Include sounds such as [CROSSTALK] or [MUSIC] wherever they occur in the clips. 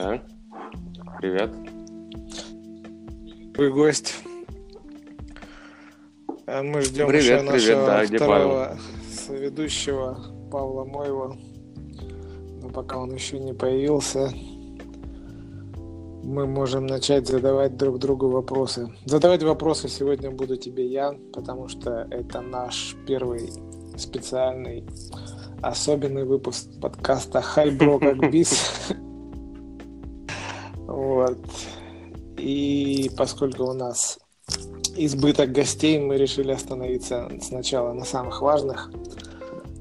Да. Привет. Вы гость. А Мы ждем Привет, еще привет, нашего да, второго соведущего Павла Моева. Но пока он еще не появился, мы можем начать задавать друг другу вопросы. Задавать вопросы сегодня буду тебе я, потому что это наш первый специальный особенный выпуск подкаста Хайбро как бис. [LAUGHS] Вот. И поскольку у нас избыток гостей, мы решили остановиться сначала на самых важных.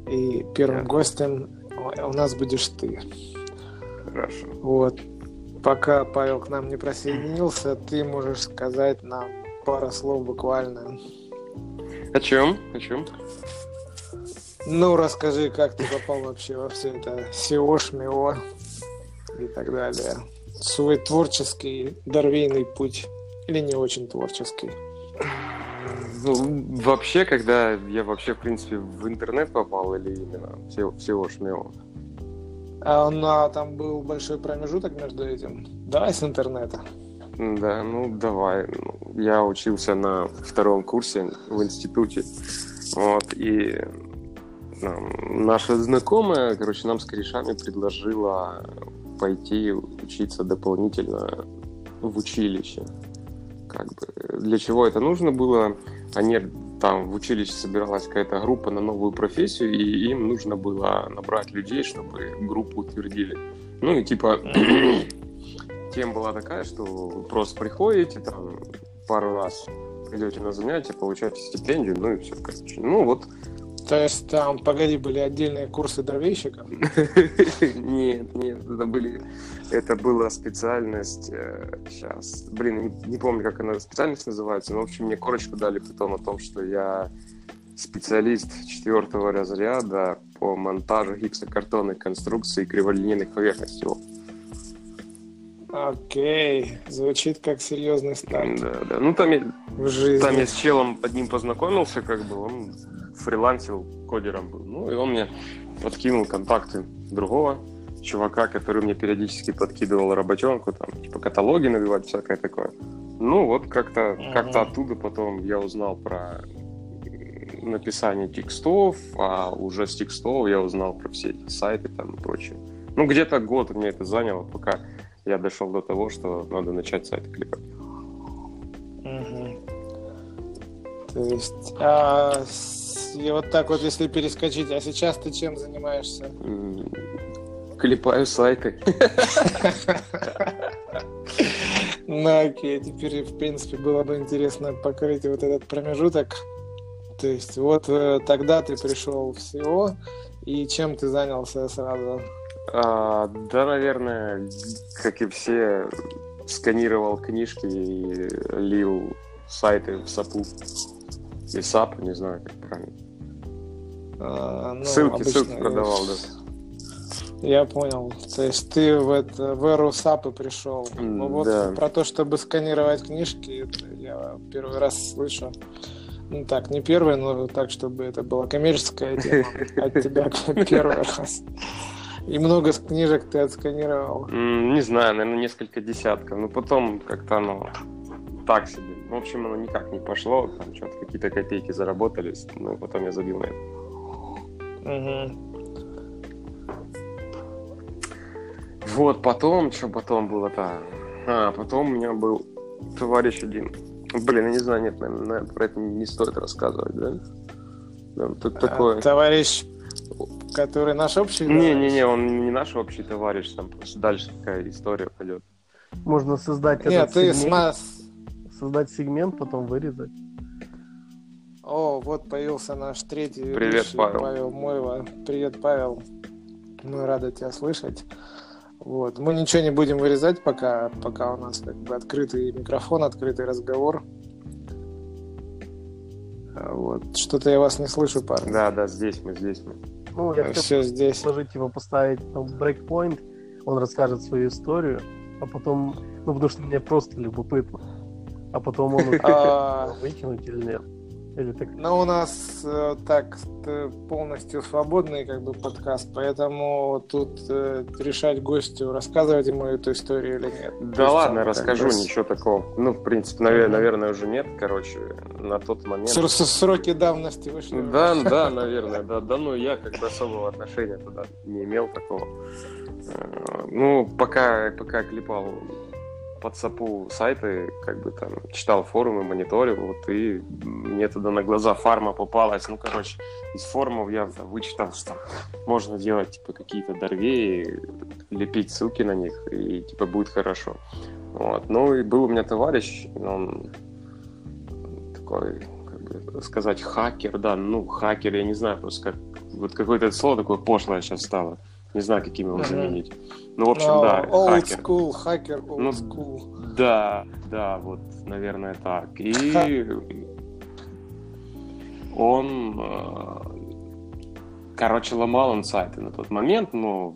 И первым гостем у нас будешь ты. Хорошо. Вот. Пока Павел к нам не присоединился, ты можешь сказать нам пару слов буквально. О чем? О чем? Ну, расскажи, как ты попал вообще во все это SEO, ШМИО и так далее. Свой творческий, дарвейный путь. Или не очень творческий. Ну, вообще, когда я вообще, в принципе, в интернет попал или именно всего, всего шмео? А он, а, там был большой промежуток между этим. Давай с интернета. Да, ну давай. Ну, Я учился на втором курсе в институте. Вот, и наша знакомая, короче, нам с корешами предложила пойти учиться дополнительно в училище. Как бы, для чего это нужно было? Они там в училище собиралась какая-то группа на новую профессию, и им нужно было набрать людей, чтобы группу утвердили. Ну и типа [CLEARS THROAT] тема была такая, что вы просто приходите там пару раз идете на занятия, получаете стипендию, ну и все, короче. Ну вот То есть там, погоди, были отдельные курсы дровейщиков? [LAUGHS] Нет, нет, это были, это была специальность, сейчас, блин, не, помню, как она специальность называется, но, в общем, мне корочку дали потом о том, что я специалист четвертого разряда по монтажу гипсокартонной конструкции криволинейных поверхностей. Окей, звучит как серьезный старт Да, да. Ну, там я, в жизни. там я с челом под ним познакомился, как бы, он фрилансил, кодером был. Ну, и он мне подкинул контакты другого чувака, который мне периодически подкидывал работенку, там, типа каталоги набивать, всякое такое. Ну, вот как-то Мгм. как-то оттуда потом я узнал про написание текстов, а уже с текстов я узнал про все эти сайты там и прочее. Ну, где-то год меня это заняло, пока я дошел до того, что надо начать сайты клепать. Мгм. То есть, а, с- и вот так вот, если перескочить, а сейчас ты чем занимаешься? Клепаю сайты. Ну, окей, теперь, в принципе, было бы интересно покрыть вот этот промежуток. То есть, вот э, тогда ты пришел в SEO, и чем ты занялся сразу? А, да, наверное, как и все, сканировал книжки и лил сайты в Сапу. И САП, не знаю, как правильно. А, ну, ссылки, ссылки продавал, да. Я понял. То есть ты в, это, в эру САПы пришел. М, Ну вот да. про то, чтобы сканировать книжки, это я первый раз слышу. Ну так, не первый, но так, чтобы это была коммерческая тема [LAUGHS] от тебя первый раз. И много книжек ты отсканировал. Не знаю, наверное, несколько десятков. Но потом как-то оно так себе. В общем, оно никак не пошло. Там что-то какие-то копейки заработались. Ну, потом я забил на это. Мгм. Вот, потом, что потом было-то? А, потом у меня был товарищ один. Блин, я не знаю, нет, наверное, про это не стоит рассказывать, да? Да, тут А, такое... Товарищ, который наш общий? Не-не-не, он не наш общий товарищ, там просто дальше такая история пойдет. Можно создать Нет, этот ты сегмент. Создать сегмент, потом вырезать. О, вот появился наш третий Привет, ведущий, Павел. Павел Мойва. Привет, Павел. Мы рады тебя слышать. Вот. Мы ничего не будем вырезать пока, пока у нас как бы открытый микрофон, открытый разговор. А Вот. Что-то я вас не слышу, парни. Да, да, здесь мы, здесь мы. Ну, я хотел Все здесь. предложить его поставить там брейкпоинт, он расскажет свою историю, а потом, ну, потому что мне просто любопытно, а потом он [LAUGHS] А, выкинуть или нет. Или так? Ну, у нас э, так полностью свободный как бы подкаст, поэтому тут э, решать гостю, рассказывать ему эту историю или нет. Да есть ладно, как расскажу, с- ничего такого. Ну, в принципе, навер- наверное, уже нет, короче, на тот момент. С- Сроки давности вышли. Да, да, наверное, да, да, ну я как бы особого отношения туда не имел такого. Э, Ну, пока, пока клепал под сапу сайты, как бы там читал форумы, мониторил, вот и мне туда на глаза фарма попалась. Ну, короче, из форумов я вычитал, что можно делать типа какие-то дорвеи, лепить ссылки на них, и типа будет хорошо. Вот. Ну и был у меня товарищ, он такой, как бы сказать, хакер, да, ну, хакер, я не знаю, просто как, вот какое-то слово такое пошлое сейчас стало. Не знаю, каким его заменить. Ну, в общем, Ну, да, old хакер. school, хакер, old Ну, school. Да, да, вот, наверное, так. И он, э, короче, ломал он сайты на тот момент, но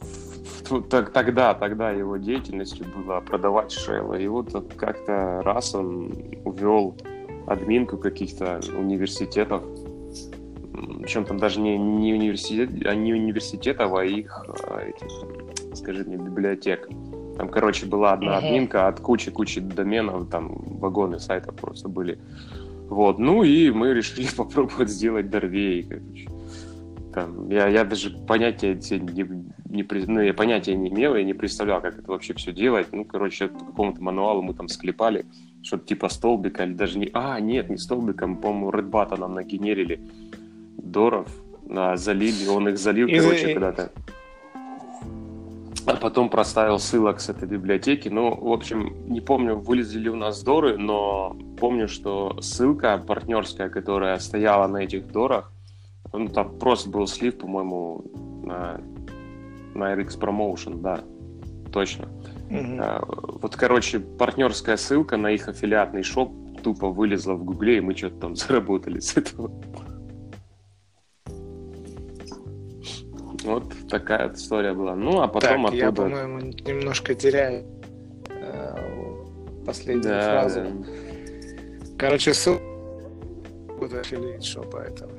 тогда, тогда его деятельностью было продавать шеллы. И вот как-то раз он увел админку каких-то университетов, причем там даже не, не, университет, а не университетов, а их, а, этих, скажи мне, библиотек. Там, короче, была одна админка от кучи-кучи доменов, там вагоны сайтов просто были. Вот, ну и мы решили [LAUGHS] попробовать сделать Дорвей, короче. Там, я, я даже понятия не, не, ну, я понятия не имел, я не представлял, как это вообще все делать. Ну, короче, по какому-то мануалу мы там склепали, что-то типа столбика, или даже не... А, нет, не столбиком, по-моему, Redbata нам нагенерили Доров, а, залили, он их залил, И- короче, и- куда-то. А потом проставил ссылок с этой библиотеки. Ну, в общем, не помню, вылезли ли у нас Доры, но помню, что ссылка партнерская, которая стояла на этих Дорах, ну, там просто был слив, по-моему, на, на RX Promotion, да, точно. Мгм. А, Вот, короче, партнерская ссылка на их аффилиатный шоп тупо вылезла в Гугле, и мы что-то там [LAUGHS] заработали с этого. Вот такая вот история была. Ну, а потом так, я, оттуда... по-моему, немножко теряю э, последнюю Да, фразу. да. Короче, ссылка будет аффилиат шопа этого.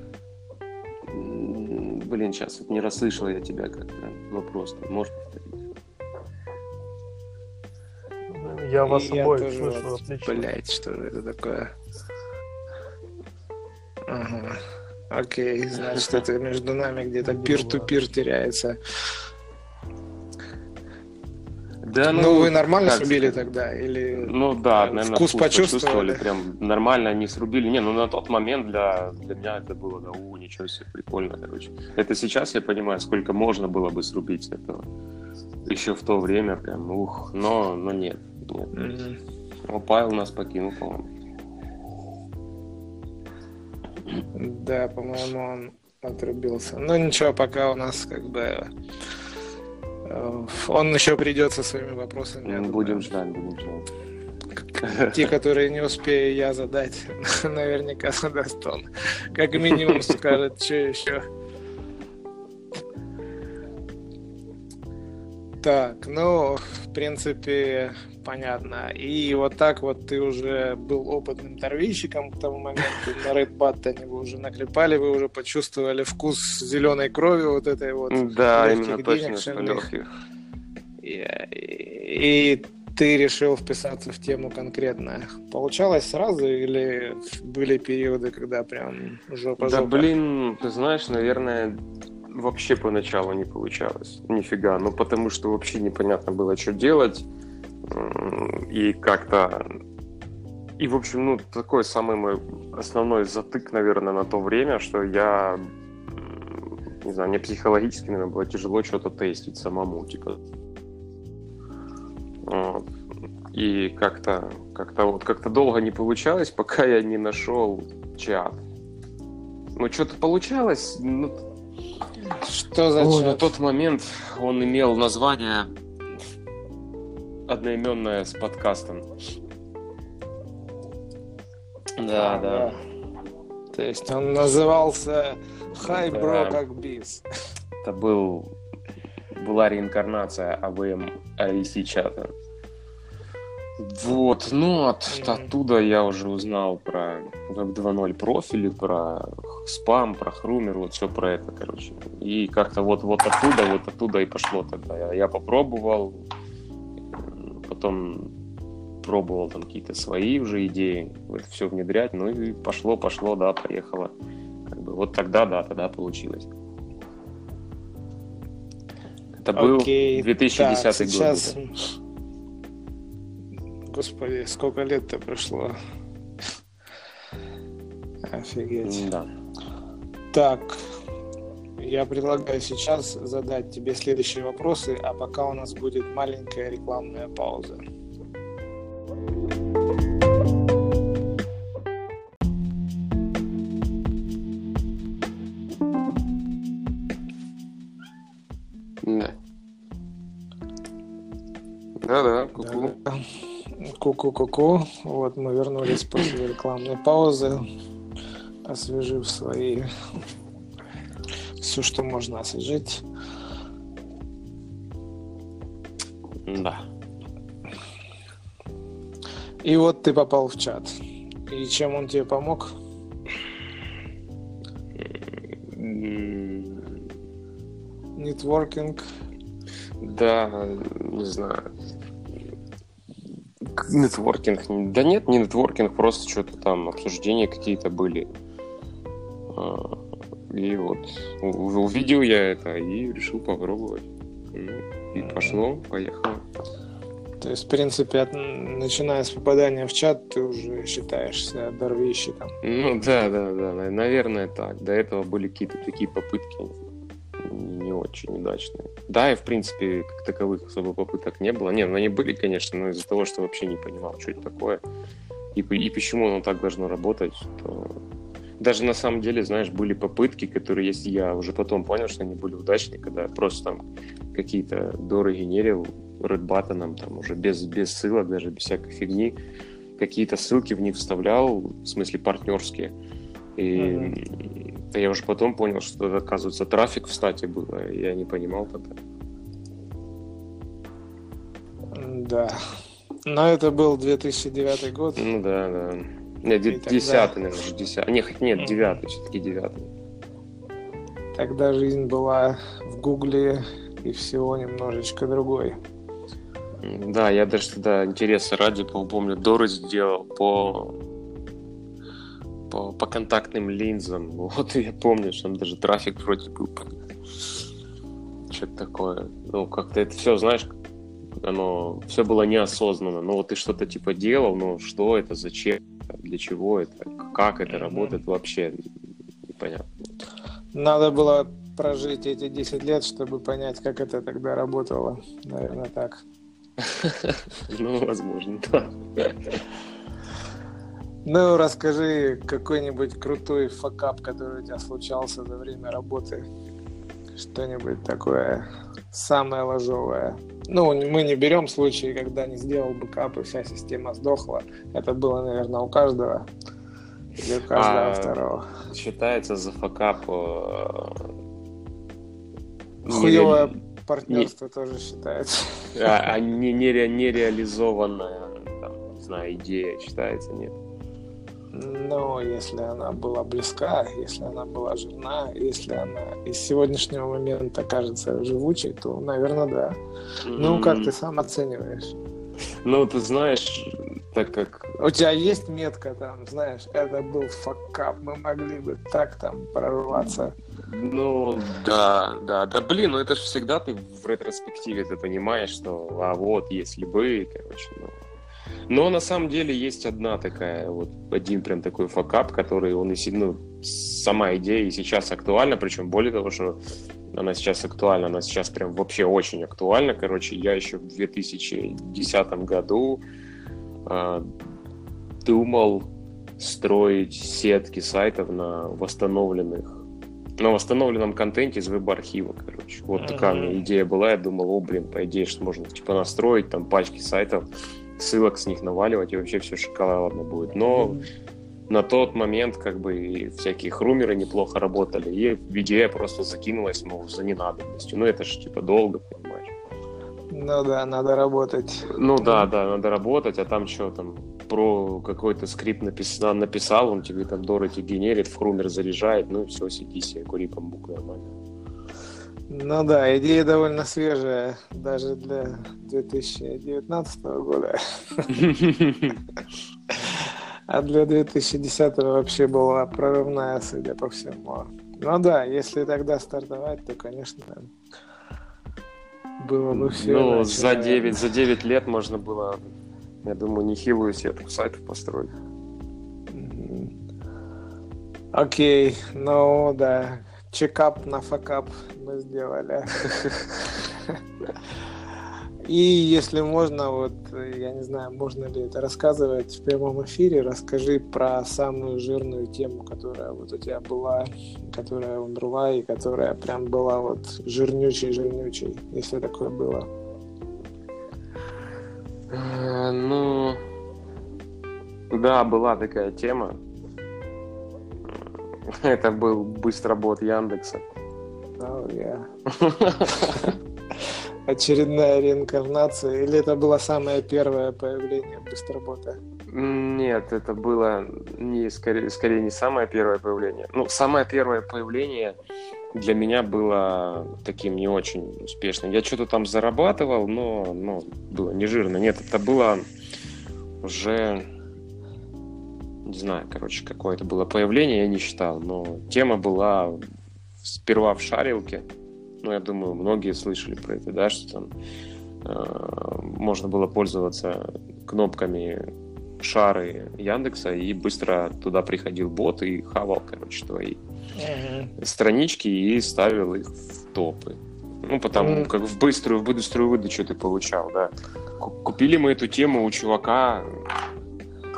М, Блин, сейчас вот не расслышал я тебя как-то. Вопрос можешь повторить? Я вас И я обоих слышу вот, отлично. Блять, что же это такое? Ага. Окей, значит, это между нами где-то пир-ту-пир теряется. Да, Ну, вы нормально как срубили тогда? Или Ну да, Э, наверное, вкус почувствовали? Прям нормально они срубили. Не, ну на тот момент для, для меня это было, да, у, ничего себе, прикольно, короче. Это сейчас я понимаю, сколько можно было бы срубить этого. Еще в то время прям, ух, но, но нет, нет. Ну, Павел нас покинул, по-моему. Да, по-моему, он отрубился. Ну ничего, пока у нас как бы э, он еще придет со своими вопросами. думаю. Будем ждать, будем ждать. Те, которые не успею я задать, [LAUGHS] наверняка задаст он. Как минимум скажет, что еще. Так, ну, принципе, понятно. И вот так вот ты уже был опытным торвейщиком к тому моменту. На Red Button вы уже наклепали, вы уже почувствовали вкус зеленой крови вот этой вот. Да, именно точно, что легких. И, и ты решил вписаться в тему конкретно. Получалось сразу или были периоды, когда прям жопа Да, блин, ты знаешь, наверное, вообще поначалу не получалось. Нифига. Ну, потому что вообще непонятно было, что делать. И как-то... И, в общем, ну, такой самый мой основной затык, наверное, на то время, что я... Не знаю, мне психологически, наверное, было тяжело что-то тестить самому, типа. Вот. И как-то как-то вот как-то долго не получалось, [LAUGHS] пока я не нашел чат. Ну, что-то получалось. Ну, Что за Ой, на тот момент он имел название одноименное с подкастом. Да, А, да. То есть он назывался Hi Bro Да. как бис. Это был была реинкарнация АВМ IC чата. Вот, ну от, оттуда я уже узнал про Web 2.0 профили, про спам, про хрумер, вот все про это, короче. И как-то вот, вот оттуда, вот оттуда и пошло тогда. Я, попробовал, потом пробовал там какие-то свои уже идеи, это все внедрять, ну и пошло, пошло, да, поехало. Как бы вот тогда, да, тогда получилось. Это был Окей, 2010 так, год. сейчас... это. Господи, сколько лет-то прошло. Офигеть. Да. Так, я предлагаю сейчас задать тебе следующие вопросы, а пока у нас будет маленькая рекламная пауза. Да. Да-да, ку-ку. Да. Ку-ку-ку-ку. Вот мы вернулись после рекламной паузы, освежив свои все, что можно освежить. Да. И вот ты попал в чат. И чем он тебе помог? Нетворкинг. Да, не знаю. Нетворкинг. не- Да нет, не нетворкинг, просто что-то там, обсуждения какие-то были. А, И вот увидел я это и решил попробовать. Ну, и пошло, поехало. То есть, в принципе, от- начиная с попадания в чат, ты уже считаешься дорвищиком. Ну да, да, да, на- наверное так. До этого были какие-то такие попытки очень удачные. Да, и в принципе как таковых особо попыток не было. Не, ну они были, конечно, но из-за того, что вообще не понимал, что это такое и, и почему оно так должно работать, то даже на самом деле, знаешь, были попытки, которые, если я уже потом понял, что они были удачные, когда я просто там какие-то доры генерил Red Button, там уже без, без ссылок, даже без всякой фигни, какие-то ссылки в них вставлял, в смысле партнерские. И я уже потом понял, что это, оказывается, трафик в стате было, я не понимал тогда. Да. Но это был 2009 год. Ну да, да. Нет, И де- тогда- десятый, наверное, уже десятый. Нет, хоть нет, Мгм. девятый, все-таки девятый. Тогда жизнь была в Гугле и всего немножечко другой. Да, я даже тогда интереса ради, по- помню, Доры сделал по, по, по контактным линзам. [LAUGHS] Вот и я помню, что там даже трафик вроде был. Что-то такое. Ну, как-то это все, знаешь, оно все было неосознанно. Ну, вот ты что-то типа делал, но что это, зачем, для чего это, как это работает вообще непонятно. Надо было прожить эти 10 лет, чтобы понять, как это тогда работало. Наверное, так. [LAUGHS] Ну, возможно, да. Ну, расскажи какой-нибудь крутой факап, который у тебя случался за время работы. Что-нибудь такое самое лажовое. Ну, мы не берем случаи, когда не сделал бэкап и вся система сдохла. Это было, наверное, у каждого. Или у каждого А, второго. Считается за факап э, Хуевое нере- партнерство тоже считается. А, а не, нере- нереализованная, там, не знаю, идея считается, нет. Но если она была близка, если она была жирна, если она из сегодняшнего момента кажется живучей, то, наверное, да. Ну, как ты сам оцениваешь? Ну, ты знаешь, так как... У тебя есть метка там, знаешь, это был факап, мы могли бы так там прорваться. Ну, да, да, да, блин, ну это же всегда ты в ретроспективе ты понимаешь, что, а вот, если бы, короче, ну... Но на самом деле есть одна такая, вот один прям такой факап, который он и си- ну, сама идея и сейчас актуальна, причем более того, что она сейчас актуальна, она сейчас прям вообще очень актуальна. Короче, я еще в 2010 году э, думал строить сетки сайтов на восстановленных на восстановленном контенте из веб-архива, короче. Вот такая у меня идея была. Я думал, о, блин, по идее, что можно типа настроить там пачки сайтов, ссылок с них наваливать, и вообще все шоколадно будет. Но на тот момент как бы всякие хрумеры неплохо работали, и идея просто закинулась, мол, за ненадобностью. Ну, это же типа долго, понимаешь. Ну да, надо работать. Ну да, да, надо работать, а там что там, про какой-то скрипт написал, написал, он тебе там Дороти генерит, в хрумер заряжает, ну и все, сиди себе, кури бамбук нормально. Ну да, идея довольно свежая, даже для 2019 года. А для 2010 вообще была прорывная, судя по всему. Ну да, если тогда стартовать, то, конечно, было бы все. Ну, иначе, за 9, за 9 лет можно было, я думаю, нехилую сетку сайтов построить. Окей, ну да, чекап на факап мы сделали. И если можно, вот, я не знаю, можно ли это рассказывать в прямом эфире, расскажи про самую жирную тему, которая вот у тебя была, которая умерла и которая прям была вот жирнючей-жирнючей, если такое было. Э, ну, да, была такая тема. [LAUGHS] Это был быстробот Яндекса. Oh, yeah. очередная реинкарнация? Или это было самое первое появление Быстробота? Нет, это было не, скорее, скорее не самое первое появление. Ну, самое первое появление для меня было таким не очень успешным. Я что-то там зарабатывал, но, но было не жирно. Нет, это было уже не знаю, короче, какое это было появление, я не считал, но тема была сперва в шарилке, ну, я думаю, многие слышали про это, да, что там э, можно было пользоваться кнопками шары Яндекса, и быстро туда приходил бот и хавал, короче, твои uh-huh. странички и ставил их в топы. Ну, потому uh-huh. как в быструю, в быструю выдачу ты получал, да. Купили мы эту тему у чувака,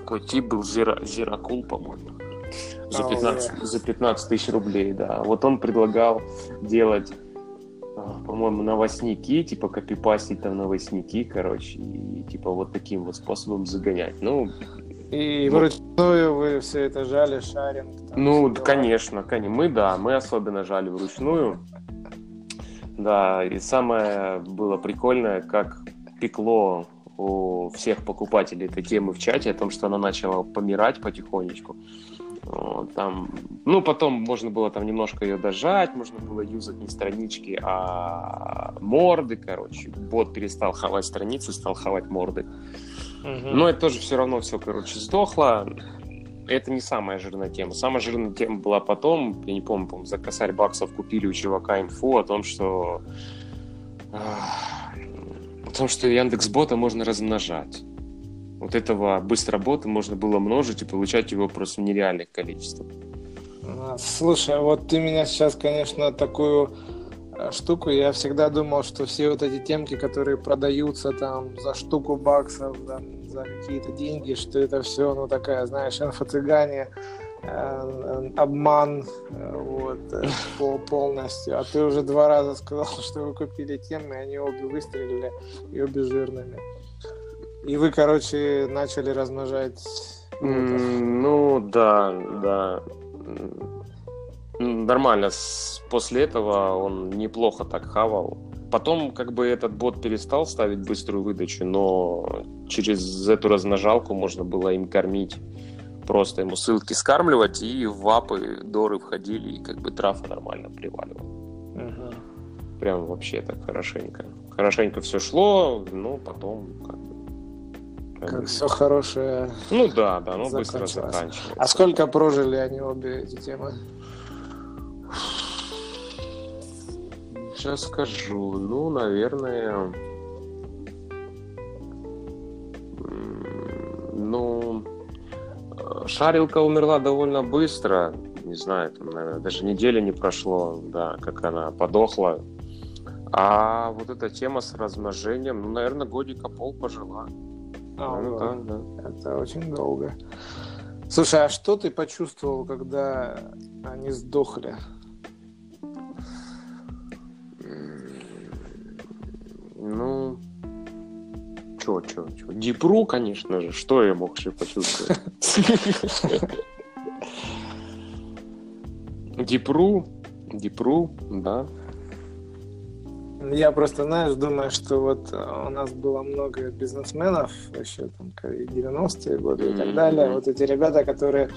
такой тип был Зира, Зиракул, по-моему, за 15, oh, yeah. за 15 тысяч рублей, да. Вот он предлагал делать по-моему, новостники, типа копипастить там новостники, короче, и типа вот таким вот способом загонять. Ну, и ну, вручную вы все это жали, шаринг? Там, ну, конечно, конечно. Мы, да, мы особенно жали вручную. Да, и самое было прикольное, как пекло у всех покупателей этой темы в чате о том, что она начала помирать потихонечку. Там, ну, потом можно было там немножко ее дожать, можно было юзать не странички, а морды, короче. Бот перестал хавать страницы, стал хавать морды. Угу. Но это тоже все равно все, короче, сдохло. Это не самая жирная тема. Самая жирная тема была потом, я не помню, помню за косарь баксов купили у чувака инфу о том, что том, что Яндекс Бота можно размножать вот этого быстробота можно было множить и получать его просто в нереальных количествах. А, слушай, вот ты меня сейчас, конечно, такую э, штуку, я всегда думал, что все вот эти темки, которые продаются там за штуку баксов, там, за какие-то деньги, что это все, ну, такая, знаешь, инфо-цыгане, обман э, вот, [LAUGHS] пол, полностью. А ты уже два раза сказал, [LAUGHS] что вы купили темы, и они обе выстрелили, и обе жирными. И вы, короче, начали размножать. Ну да, да. Нормально. После этого он неплохо так хавал. Потом как бы этот бот перестал ставить быструю выдачу, но через эту размножалку можно было им кормить. Просто ему ссылки скармливать, и в вапы доры входили, и как бы трафа нормально приваливал. Угу. Прям вообще так хорошенько. Хорошенько все шло, но потом как как все хорошее. Ну да, да, ну быстро заканчивается. А сколько прожили они обе эти темы? Сейчас скажу. Ну, наверное... Шарилка умерла довольно быстро. Не знаю, там, наверное, даже недели не прошло, да, как она подохла. А вот эта тема с размножением, ну, наверное, годика пол пожила. А, ну, да, да. Это очень долго. Слушай, а что ты почувствовал, когда они сдохли? Ну, чё, чё, чё? Дипру, конечно же. Что я мог еще почувствовать? Дипру, Дипру, да. Я просто, знаешь, думаю, что вот у нас было много бизнесменов еще там 90-е годы и так далее. Вот эти ребята, которые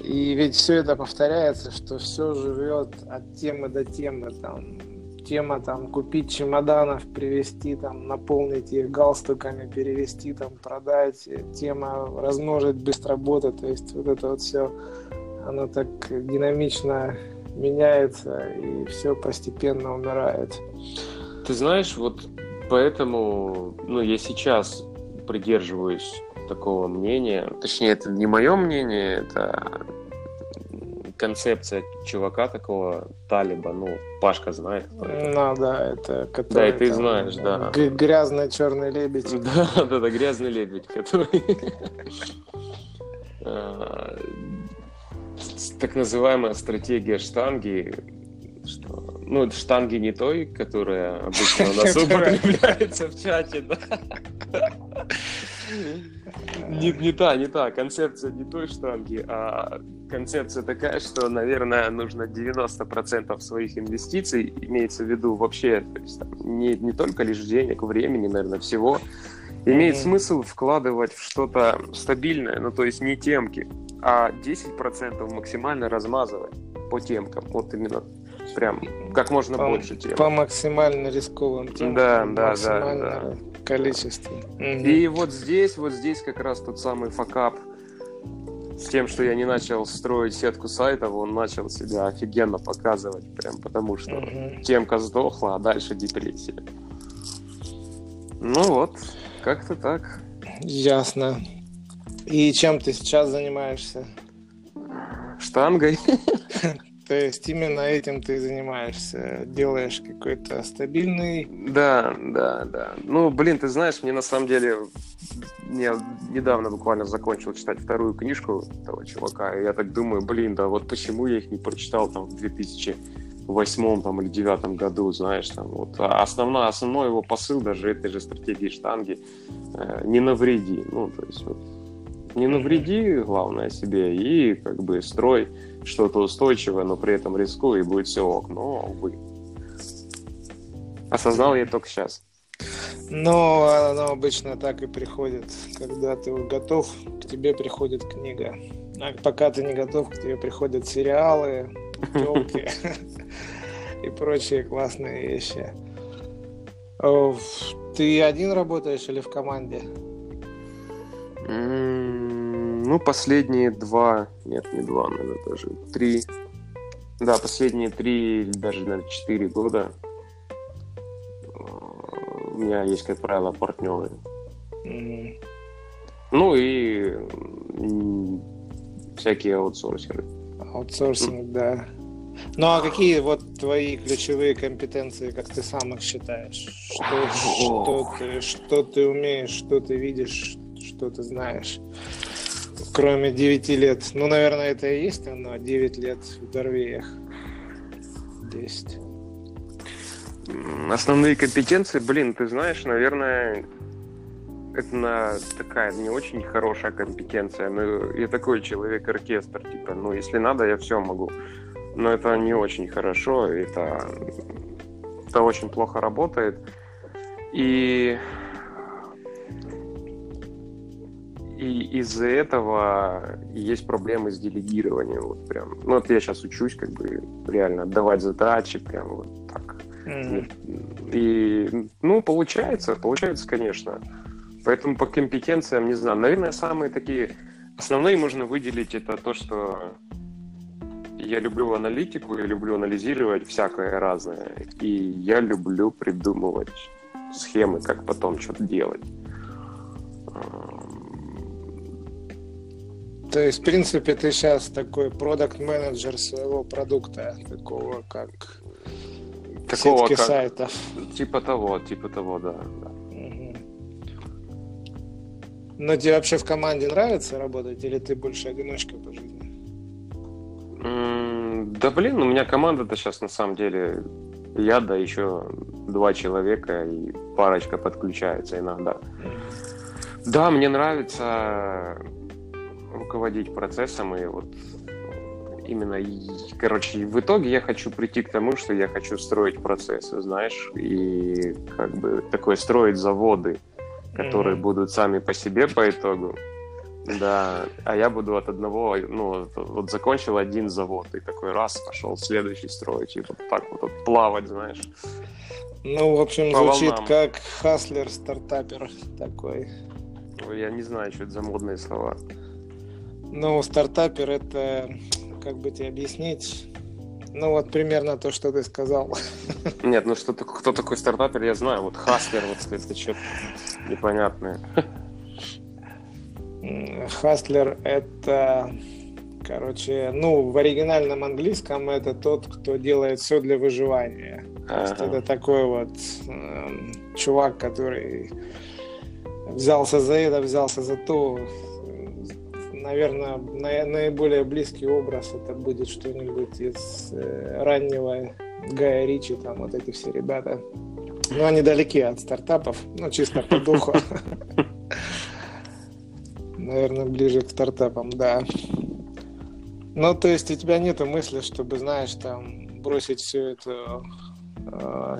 и ведь все это повторяется, что все живет от темы до темы. Там, тема там купить чемоданов, привезти, там, наполнить их галстуками, перевести, там, продать. Тема размножить без работы. То есть вот это вот все, оно так динамично меняется и все постепенно умирает. Ты знаешь, вот поэтому, ну, я сейчас придерживаюсь такого мнения. Точнее, это не мое мнение, это концепция чувака такого Талиба, ну, Пашка знает. Кто это. Ну, да, это который... Да, и ты там, знаешь, да. Грязный черный лебедь. [LAUGHS] Да, да, да, грязный лебедь, который... [LAUGHS] А, так называемая стратегия штанги, что, ну, штанги не той, которая обычно у нас [LAUGHS] употребляется в чате, да. Не, не та, не та. Концепция не той штанги, а концепция такая, что, наверное, нужно 90% своих инвестиций, имеется в виду вообще, то есть, там, не, не только лишь денег, времени, наверное, всего, имеет mm-hmm. смысл вкладывать в что-то стабильное, ну, то есть не темки, а 10% максимально размазывать по темкам. Вот именно прям как можно по, больше тем. По максимально рисковым темкам. Да, да, да, да количестве. И вот здесь, вот здесь как раз тот самый факап с тем, что я не начал строить сетку сайтов, он начал себя офигенно показывать, прям потому что угу. темка сдохла, а дальше депрессия. Ну вот, как-то так. Ясно. И чем ты сейчас занимаешься? Штангой. [LAUGHS] То есть именно этим ты занимаешься, делаешь какой-то стабильный... Да, да, да. Ну, блин, ты знаешь, мне на самом деле... Я недавно буквально закончил читать вторую книжку этого чувака, и я так думаю, блин, да вот почему я их не прочитал там в 2008 там, или 2009 году, знаешь, там вот. А основной, основной его посыл даже этой же стратегии штанги э, не навреди. Ну, то есть вот не навреди, главное, себе, и как бы строй что-то устойчивое, но при этом рискуй, и будет все ок. Но, увы. Осознал я только сейчас. Но оно обычно так и приходит. Когда ты готов, к тебе приходит книга. А пока ты не готов, к тебе приходят сериалы, телки [LAUGHS] и прочие классные вещи. Ты один работаешь или в команде? Ну, последние два, нет, не два, наверное, даже три. Да, последние три, даже, наверное, четыре года у меня есть, как правило, партнеры. Mm-hmm. Ну и всякие аутсорсеры. Аутсорсинг, mm. да. Ну а какие вот твои ключевые компетенции, как ты сам их считаешь? Что, что, ты, что ты умеешь, что ты видишь, что ты знаешь? Кроме 9 лет. Ну, наверное, это и есть оно. 9 лет в Дорвеях. 10. Основные компетенции, блин, ты знаешь, наверное, это на такая не очень хорошая компетенция. Но я такой человек-оркестр, типа, ну, если надо, я все могу. Но это не очень хорошо, это, это очень плохо работает. И и из-за этого есть проблемы с делегированием. Вот прям. Ну, вот я сейчас учусь, как бы реально отдавать задачи, прям вот так. Mm-hmm. И, ну, получается, получается, конечно. Поэтому по компетенциям, не знаю, наверное, самые такие основные можно выделить это то, что я люблю аналитику, я люблю анализировать всякое разное, и я люблю придумывать схемы, как потом что-то делать. То есть, в принципе, ты сейчас такой продукт-менеджер своего продукта, такого как такого сетки как, сайтов. Типа того, типа того, да. да. Угу. Но тебе вообще в команде нравится работать, или ты больше одиночка по жизни? да блин, у меня команда-то сейчас на самом деле я, да, еще два человека и парочка подключается иногда. Да, мне нравится руководить процессом и вот именно, короче, в итоге я хочу прийти к тому, что я хочу строить процессы, знаешь, и как бы такое строить заводы, которые mm-hmm. будут сами по себе по итогу. Да, а я буду от одного, ну, вот закончил один завод, и такой раз пошел следующий строить, и вот так вот, вот плавать, знаешь. Ну, в общем, по звучит волнам. как хаслер, стартапер такой. Я не знаю, что это за модные слова. Ну, стартапер это, как бы тебе объяснить, ну вот примерно то, что ты сказал. [LAUGHS] Нет, ну что кто такой стартапер, я знаю. Вот хаслер, вот это что-то непонятное. Хаслер это, короче, ну, в оригинальном английском это тот, кто делает все для выживания. То есть это такой вот э, чувак, который взялся за это, взялся за то. Наверное, на, наиболее близкий образ это будет что-нибудь из э, раннего Гая Ричи, там вот эти все ребята. Но они далеки от стартапов, ну, чисто по духу. Наверное, ближе к стартапам, да. Ну, то есть у тебя нет мысли, чтобы, знаешь, там бросить все это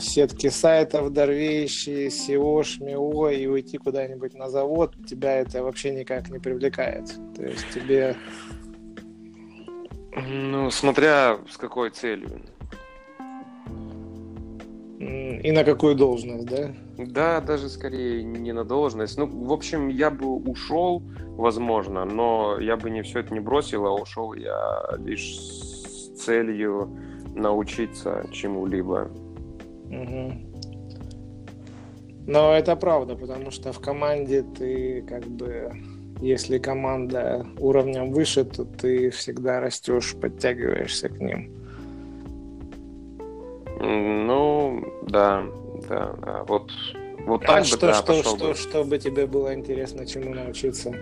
сетки сайтов, дорвеющие, SEO, ШМИО и уйти куда-нибудь на завод, тебя это вообще никак не привлекает. То есть тебе... Ну, смотря с какой целью. И на какую должность, да? Да, даже скорее не на должность. Ну, в общем, я бы ушел, возможно, но я бы не все это не бросил, а ушел я лишь с целью научиться чему-либо. Угу. Но это правда, потому что в команде ты как бы, если команда уровнем выше, то ты всегда растешь, подтягиваешься к ним. Ну, да, да, да. Вот, вот а так что, бы, да, что, что, бы. что бы тебе было интересно, чему научиться?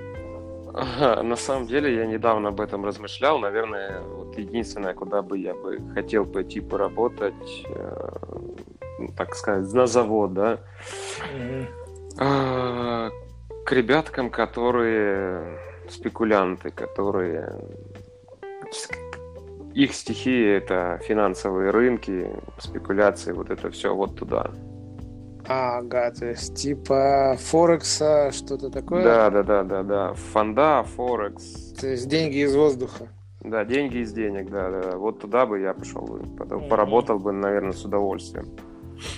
На самом деле я недавно об этом размышлял. Наверное, вот единственное, куда бы я бы хотел пойти поработать, э, так сказать, на завод, да, mm-hmm. э, к ребяткам, которые спекулянты, которые их стихии это финансовые рынки, спекуляции, вот это все вот туда. Ага, то есть типа Форекса, что-то такое? Да, да, да, да, да. Фонда, Форекс. То есть деньги из воздуха. Да, деньги из денег, да, да. Вот туда бы я пошел бы, mm-hmm. поработал бы, наверное, с удовольствием.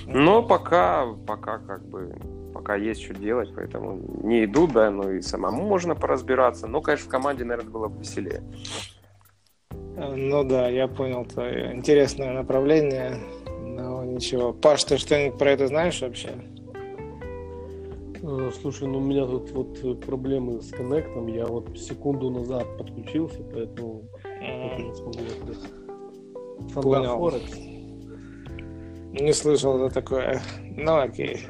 Но пока, пока как бы, пока есть что делать, поэтому не иду, да, но и самому можно поразбираться. Но, конечно, в команде, наверное, было бы веселее. Ну да, я понял твое интересное направление. Но ничего. Паш, ты что-нибудь про это знаешь вообще? Э, слушай, ну у меня тут вот проблемы с коннектом. Я вот секунду назад подключился, поэтому mm. не смогу открыть. Понял. Форекс. Не слышал за такое. Ну окей.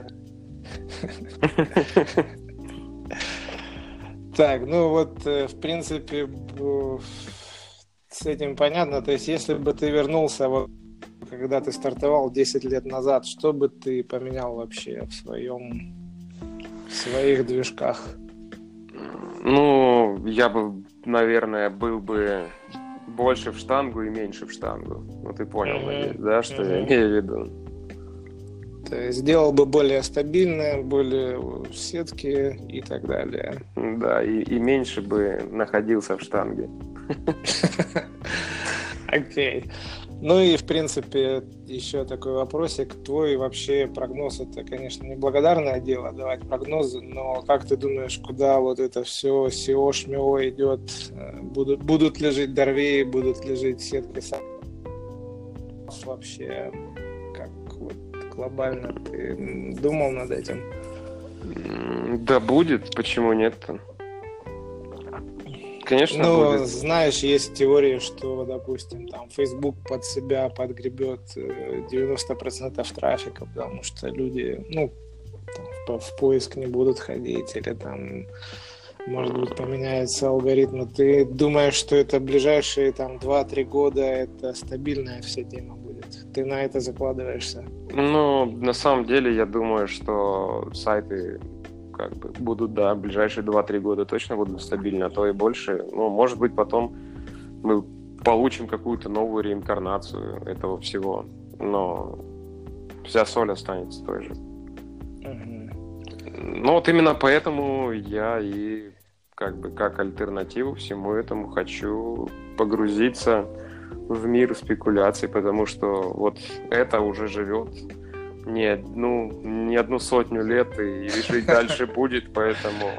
Так, ну вот, э, в принципе, с этим понятно. То есть, если бы ты вернулся, вот, когда ты стартовал 10 лет назад, что бы ты поменял вообще в своем в своих движках? Ну, я бы, наверное, был бы больше в штангу и меньше в штангу. Ну, ты понял, mm-hmm. надеюсь, да, что mm-hmm. я имею в виду? То есть сделал бы более стабильное, более сетки и так далее. Да, и, и меньше бы находился в штанге. [LAUGHS] Окей. Ну и, в принципе, еще такой вопросик. Твой вообще прогноз, это, конечно, неблагодарное дело давать прогнозы, но как ты думаешь, куда вот это все SEO, ШМИО идет? Будут, будут ли жить Дорвеи, будут ли жить сетки вообще? Как вот глобально ты думал над этим? Да будет, почему нет-то? Конечно, Ну, будет. знаешь, есть теория, что, допустим, там Facebook под себя подгребет 90% э, трафика, потому что люди, ну, там, в, поиск не будут ходить, или там, может быть, поменяется алгоритм. Ты думаешь, что это ближайшие там 2-3 года это стабильная вся тема будет? Ты на это закладываешься? Ну, на самом деле, я думаю, что сайты как бы будут, да, ближайшие 2-3 года точно будут стабильно, а то и больше. Ну, может быть, потом мы получим какую-то новую реинкарнацию этого всего. Но вся соль останется той же. Ну вот именно поэтому я и как бы как альтернативу всему этому хочу погрузиться в мир спекуляций, потому что вот это уже живет не одну, не одну сотню лет и жить дальше [LAUGHS] будет, поэтому...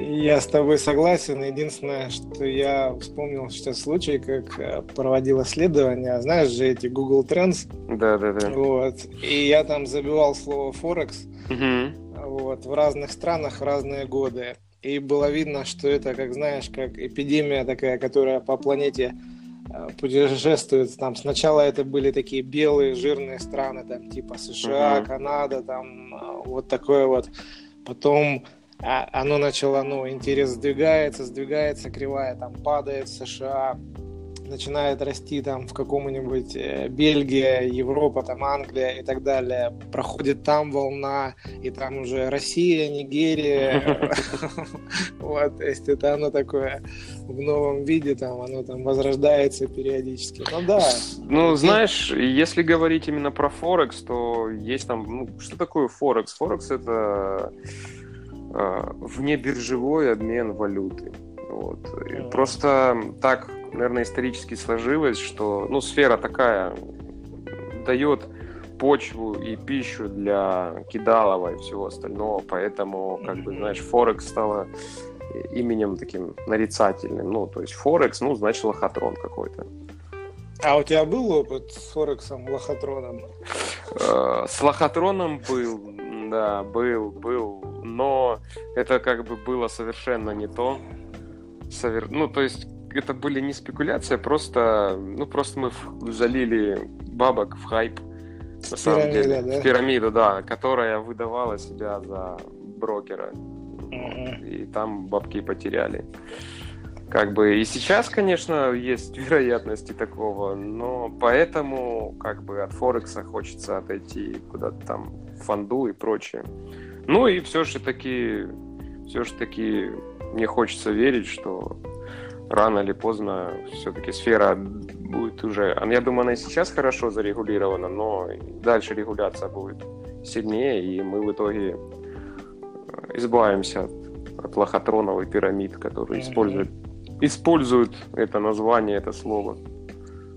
Я с тобой согласен. Единственное, что я вспомнил сейчас случай, как э, проводил исследование. Знаешь же эти Google Trends? Да, да, да. Вот. И я там забивал слово Форекс. Угу. Вот, в разных странах в разные годы. И было видно, что это, как знаешь, как эпидемия такая, которая по планете путешествуют. Там сначала это были такие белые жирные страны, там типа США, uh-huh. Канада, там э, вот такое вот. Потом а, оно начало, ну, интерес сдвигается, сдвигается, кривая там падает США, начинает расти там в каком-нибудь э, Бельгия, Европа, там Англия и так далее. Проходит там волна, и там уже Россия, Нигерия. [LAUGHS] Вот, есть это оно такое в новом виде, там оно там возрождается периодически. Ну да. Ну, знаешь, если говорить именно про Форекс, то есть там, ну, что такое Форекс? Форекс это э, внебиржевой обмен валюты. Вот. И просто так наверное, исторически сложилось, что, ну, сфера такая дает почву и пищу для кидалова и всего остального, поэтому, как бы, знаешь, Форекс стало именем таким нарицательным, ну, то есть Форекс, ну, значит, лохотрон какой-то. А у тебя был опыт с Форексом, лохотроном? Э, с лохотроном был, да, был, был, но это как бы было совершенно не то. Совер... Ну, то есть это были не спекуляции, а просто, ну, просто мы залили бабок в хайп, на самом деле, да? в пирамиду, да, которая выдавала себя за брокера. Угу. И там бабки потеряли. Как бы и сейчас, конечно, есть [LAUGHS] вероятности такого, но поэтому как бы от Форекса хочется отойти куда-то там в фонду и прочее. Ну и все же таки, все же таки мне хочется верить, что рано или поздно все-таки сфера будет уже... Я думаю, она и сейчас хорошо зарегулирована, но дальше регуляция будет сильнее, и мы в итоге э, избавимся от, от лохотроновой пирамид, которые mm-hmm. используют, используют это название, это слово.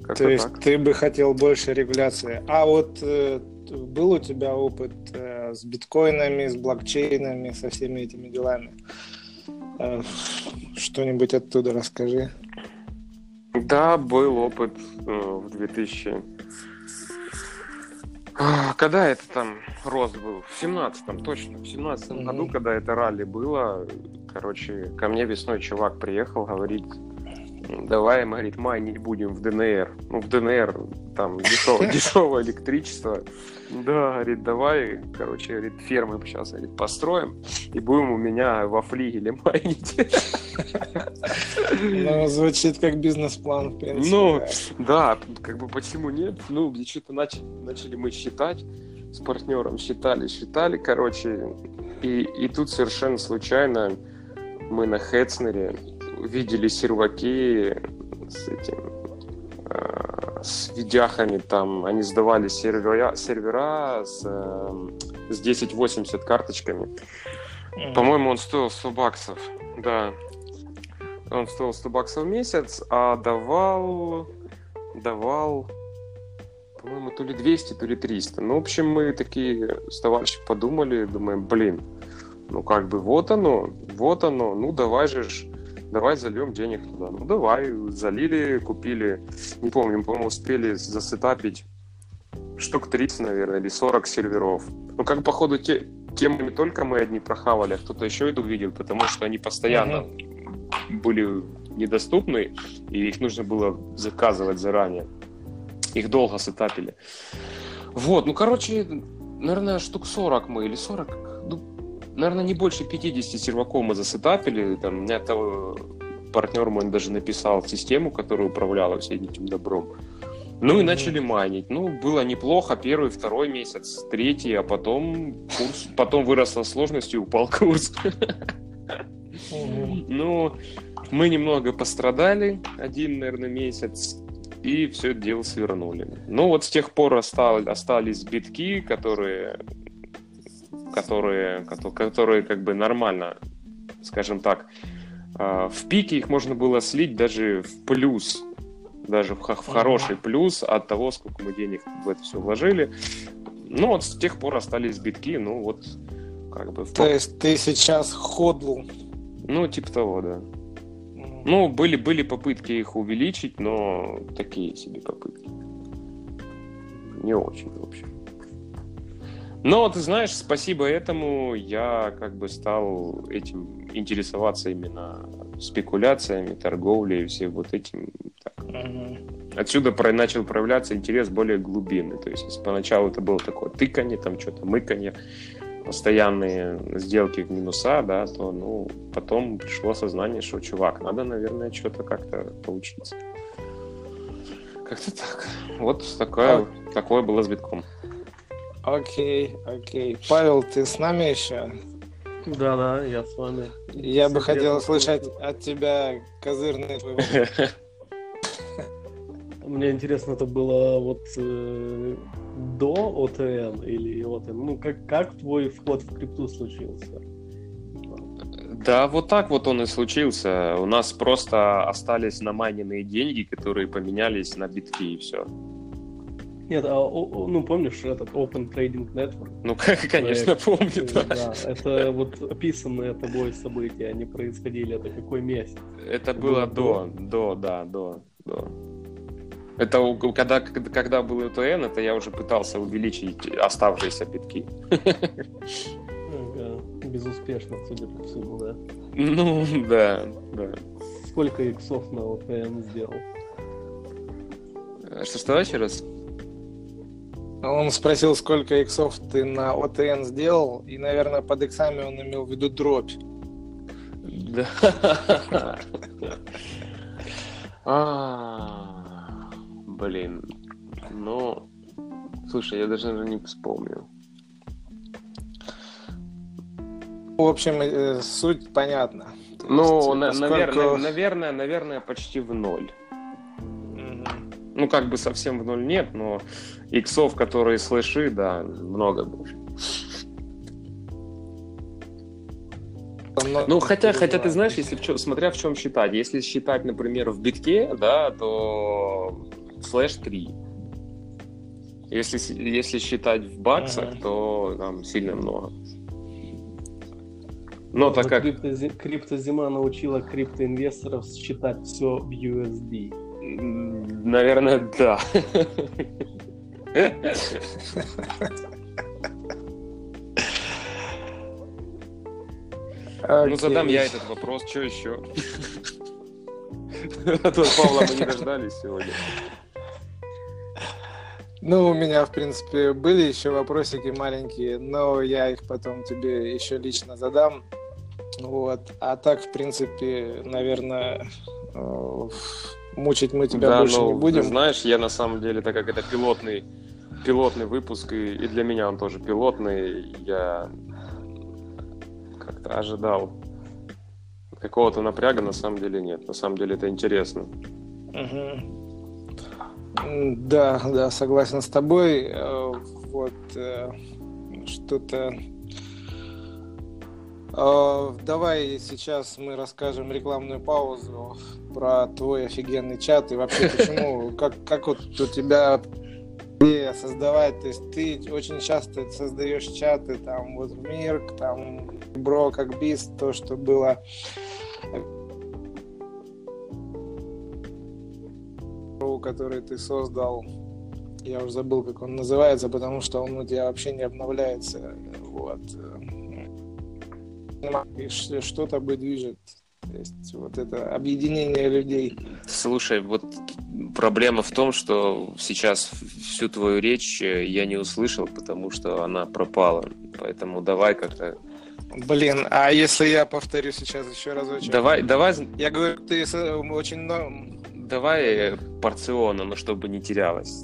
Как-то То есть так. ты бы хотел больше регуляции. А вот э, был у тебя опыт э, с биткоинами, с блокчейнами, со всеми этими делами? Э, что-нибудь оттуда расскажи. Да, был опыт э, в 2000... А, когда это там рост был? В 17-м, точно. В 17 mm-hmm. году, когда это ралли было, короче, ко мне весной чувак приехал, говорит, давай, говорит, майнить будем в ДНР. Ну, в ДНР там дешевое, [LAUGHS] дешевое электричество. Да, говорит, давай, короче, говорит, фермы сейчас говорит, построим и будем у меня во флигеле майнить. Ну, звучит как бизнес-план, в принципе. Ну, да, как бы почему нет? Ну, что-то начали, начали мы считать с партнером, считали, считали, короче, и, и тут совершенно случайно мы на Хетцнере видели серваки с этим э, с видяхами там, они сдавали сервера, сервера с, э, с 1080 карточками. Mm-hmm. По-моему, он стоил 100 баксов, да. Он стоил 100 баксов в месяц, а давал, давал, по-моему, то ли 200, то ли 300. Ну, в общем, мы такие с товарищем подумали, думаем, блин, ну, как бы вот оно, вот оно, ну, давай же давай зальем денег туда. Ну, давай, залили, купили, не помню, по-моему, успели засетапить штук 30, наверное, или 40 серверов. Ну, как, походу, те, тем не только мы одни прохавали, а кто-то еще это увидел, потому что они постоянно mm-hmm. были недоступны, и их нужно было заказывать заранее. Их долго сетапили. Вот, ну, короче, наверное, штук 40 мы, или 40, ну, наверное, не больше 50 серваков мы засетапили. Там, у меня того партнер мой даже написал систему, которая управляла всем этим добром. Ну и начали майнить. Ну, было неплохо первый, второй месяц, третий, а потом курс, потом выросла сложность и упал курс. Ну, Мы немного пострадали, один, наверное, месяц, и все это дело свернули. Ну вот с тех пор остались битки, которые, которые, которые как бы нормально, скажем так, а, в пике их можно было слить даже в плюс, даже в, в хороший плюс от того, сколько мы денег в это все вложили. Ну вот с тех пор остались битки, ну вот как бы... То есть ты сейчас ходл? Ну, типа того, да. Ну, были, были попытки их увеличить, но такие себе попытки. Не очень, в общем. Но, ты знаешь, спасибо этому я как бы стал этим интересоваться именно спекуляциями, торговлей и всем вот этим. Так. Отсюда про, начал проявляться интерес более глубинный. То есть, если поначалу это было такое тыканье, там что-то мыканье, постоянные сделки в минуса, да, то, ну, потом пришло сознание, что, чувак, надо, наверное, что-то как-то поучиться. Как-то так. Вот такое, а... такое было с битком. Окей, окей. Павел, ты с нами еще? Да, да, я с вами. Я бы хотел слышать от тебя козырный твой [LAUGHS] Мне интересно, это было вот э, до ОТН или ОТН? Ну, как, как твой вход в крипту случился? Да, вот так вот он и случился. У нас просто остались намайненные деньги, которые поменялись на битки и все. Нет, а, ну помнишь этот Open Trading Network? Ну, [LAUGHS] конечно, помню, да. да. Это вот описанные тобой события, они происходили, это какой месяц? Это было до, до, да, до, до. Это когда, когда был УТН, это я уже пытался увеличить оставшиеся битки. Безуспешно, судя по всему, да? Ну, да, да. Сколько иксов на ОТН сделал? Что, что еще раз? Он спросил, сколько иксов ты на ОТН сделал, и, наверное, под иксами он имел в виду дробь. Да. А, Блин, ну, слушай, я даже не вспомнил. В общем, э, суть понятна. Ну, наверное, наверное, наверное, почти в ноль. Ну, как бы совсем в ноль нет, но иксов, которые слыши, да, много больше. Ну, хотя, хотя ты знаешь, если в чем, смотря в чем считать. Если считать, например, в битке, да, то слэш 3. Если, если считать в баксах, ага. то там сильно много. Но так как... Крипто, криптозима научила криптоинвесторов считать все в USD. Наверное, да. Ну, задам я этот вопрос, что еще? А то Павла мы не [LAUGHS] дождались сегодня. Ну, у меня, в принципе, были еще вопросики маленькие, но я их потом тебе еще лично задам. Вот. А так, в принципе, наверное, э, мучить мы тебя да, больше ну, не будем. знаешь, я на самом деле, так как это пилотный, пилотный выпуск, и, и для меня он тоже пилотный, я как-то ожидал какого-то напряга, на самом деле нет. На самом деле это интересно. Угу. Да, да, согласен с тобой. Э, вот э, что-то. Э, давай сейчас мы расскажем рекламную паузу про твой офигенный чат и вообще почему, [LAUGHS] как, как вот у тебя создавать, то есть ты очень часто создаешь чаты, там вот в мир, там бро как бис, то, что было который ты создал, я уже забыл, как он называется, потому что он у тебя вообще не обновляется. Вот. И что-то бы движет. То есть вот это объединение людей. Слушай, вот проблема в том, что сейчас всю твою речь я не услышал, потому что она пропала. Поэтому давай как-то Блин, а если я повторю сейчас еще разочек? Давай, давай. Я говорю, ты очень давай порционно, но чтобы не терялось.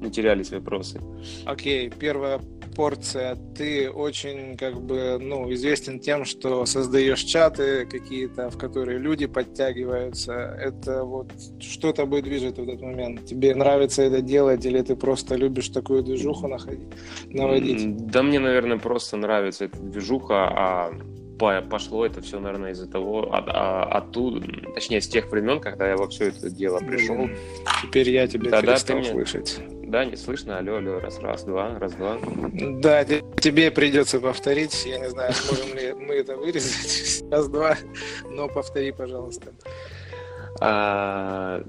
Не терялись вопросы. Окей, первое, порция. Ты очень как бы ну, известен тем, что создаешь чаты какие-то, в которые люди подтягиваются. Это вот что тобой движет в этот момент? Тебе нравится это делать или ты просто любишь такую движуху находить, наводить? Да мне, наверное, просто нравится эта движуха, а пошло это все, наверное, из-за того, от, а, оттуда, точнее, с тех времен, когда я во все это дело пришел. Теперь я тебя да, перестал да, ты слышать. Да, не слышно. Алло, алло, раз, раз, два, раз, два. Да, тебе придется повторить. Я не знаю, сможем ли мы это вырезать. [LAUGHS] Раз, два. Но повтори, пожалуйста. А...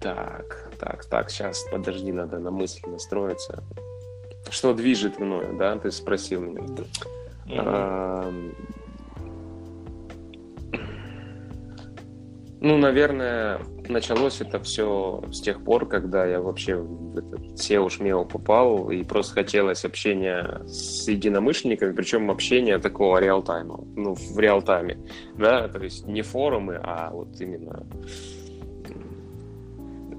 Так, так, так, сейчас, подожди, надо на мысль настроиться. Что движет мною, да? Ты спросил меня. Да. А... Ну, наверное, началось это все с тех пор, когда я вообще в этот SEO шмео попал, и просто хотелось общения с единомышленниками, причем общения такого реалтайма, ну, в реалтайме, да, то есть не форумы, а вот именно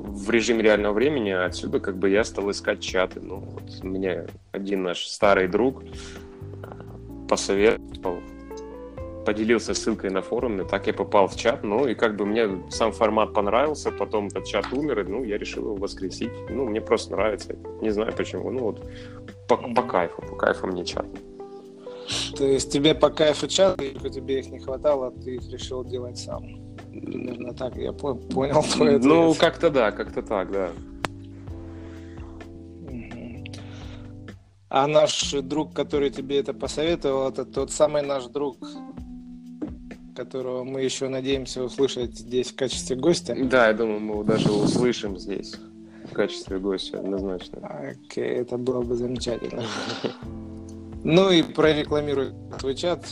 в режиме реального времени, отсюда как бы я стал искать чаты. Ну, вот мне один наш старый друг посоветовал поделился ссылкой на форуме, так я попал в чат, ну и как бы мне сам формат понравился, потом этот чат умер, и ну я решил его воскресить. Ну, мне просто нравится, не знаю почему, ну вот по, по кайфу, по кайфу мне чат. То есть тебе по кайфу чат, только тебе их не хватало, ты их решил делать сам. Примерно так я понял [LAUGHS] твой ответ. Ну, как-то да, как-то так, да. А наш друг, который тебе это посоветовал, это тот самый наш друг, которого мы еще надеемся услышать здесь в качестве гостя. Да, я думаю, мы его даже услышим здесь в качестве гостя, однозначно. Окей, это было бы замечательно. Ну и прорекламируй твой чат.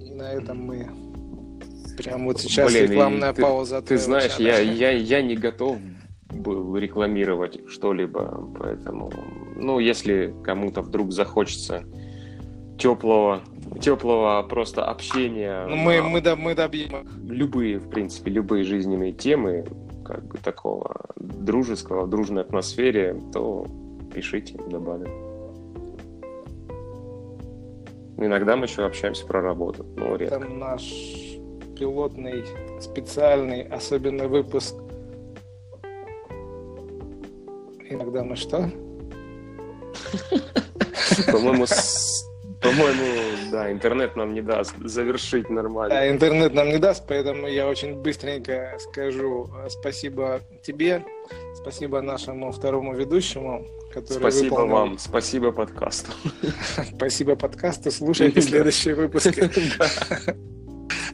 И на этом мы прям вот сейчас Блин, рекламная ты, пауза. Ты знаешь, я, я, я не готов был рекламировать что-либо, поэтому, ну, если кому-то вдруг захочется теплого теплого просто общения. Ну, мы, мы, да, мы добьем. Любые, в принципе, любые жизненные темы, как бы такого дружеского, в дружной атмосфере, то пишите, добавим. Иногда мы еще общаемся про работу, но редко. Это наш пилотный, специальный, особенный выпуск. Иногда мы что? По-моему, по-моему, да, интернет нам не даст завершить нормально. Да, интернет нам не даст, поэтому я очень быстренько скажу э, спасибо тебе, спасибо нашему второму ведущему, который Спасибо выполнил... вам, спасибо подкасту. [LAUGHS] Спасибо подкасту, слушайте следующие выпуски. [LAUGHS]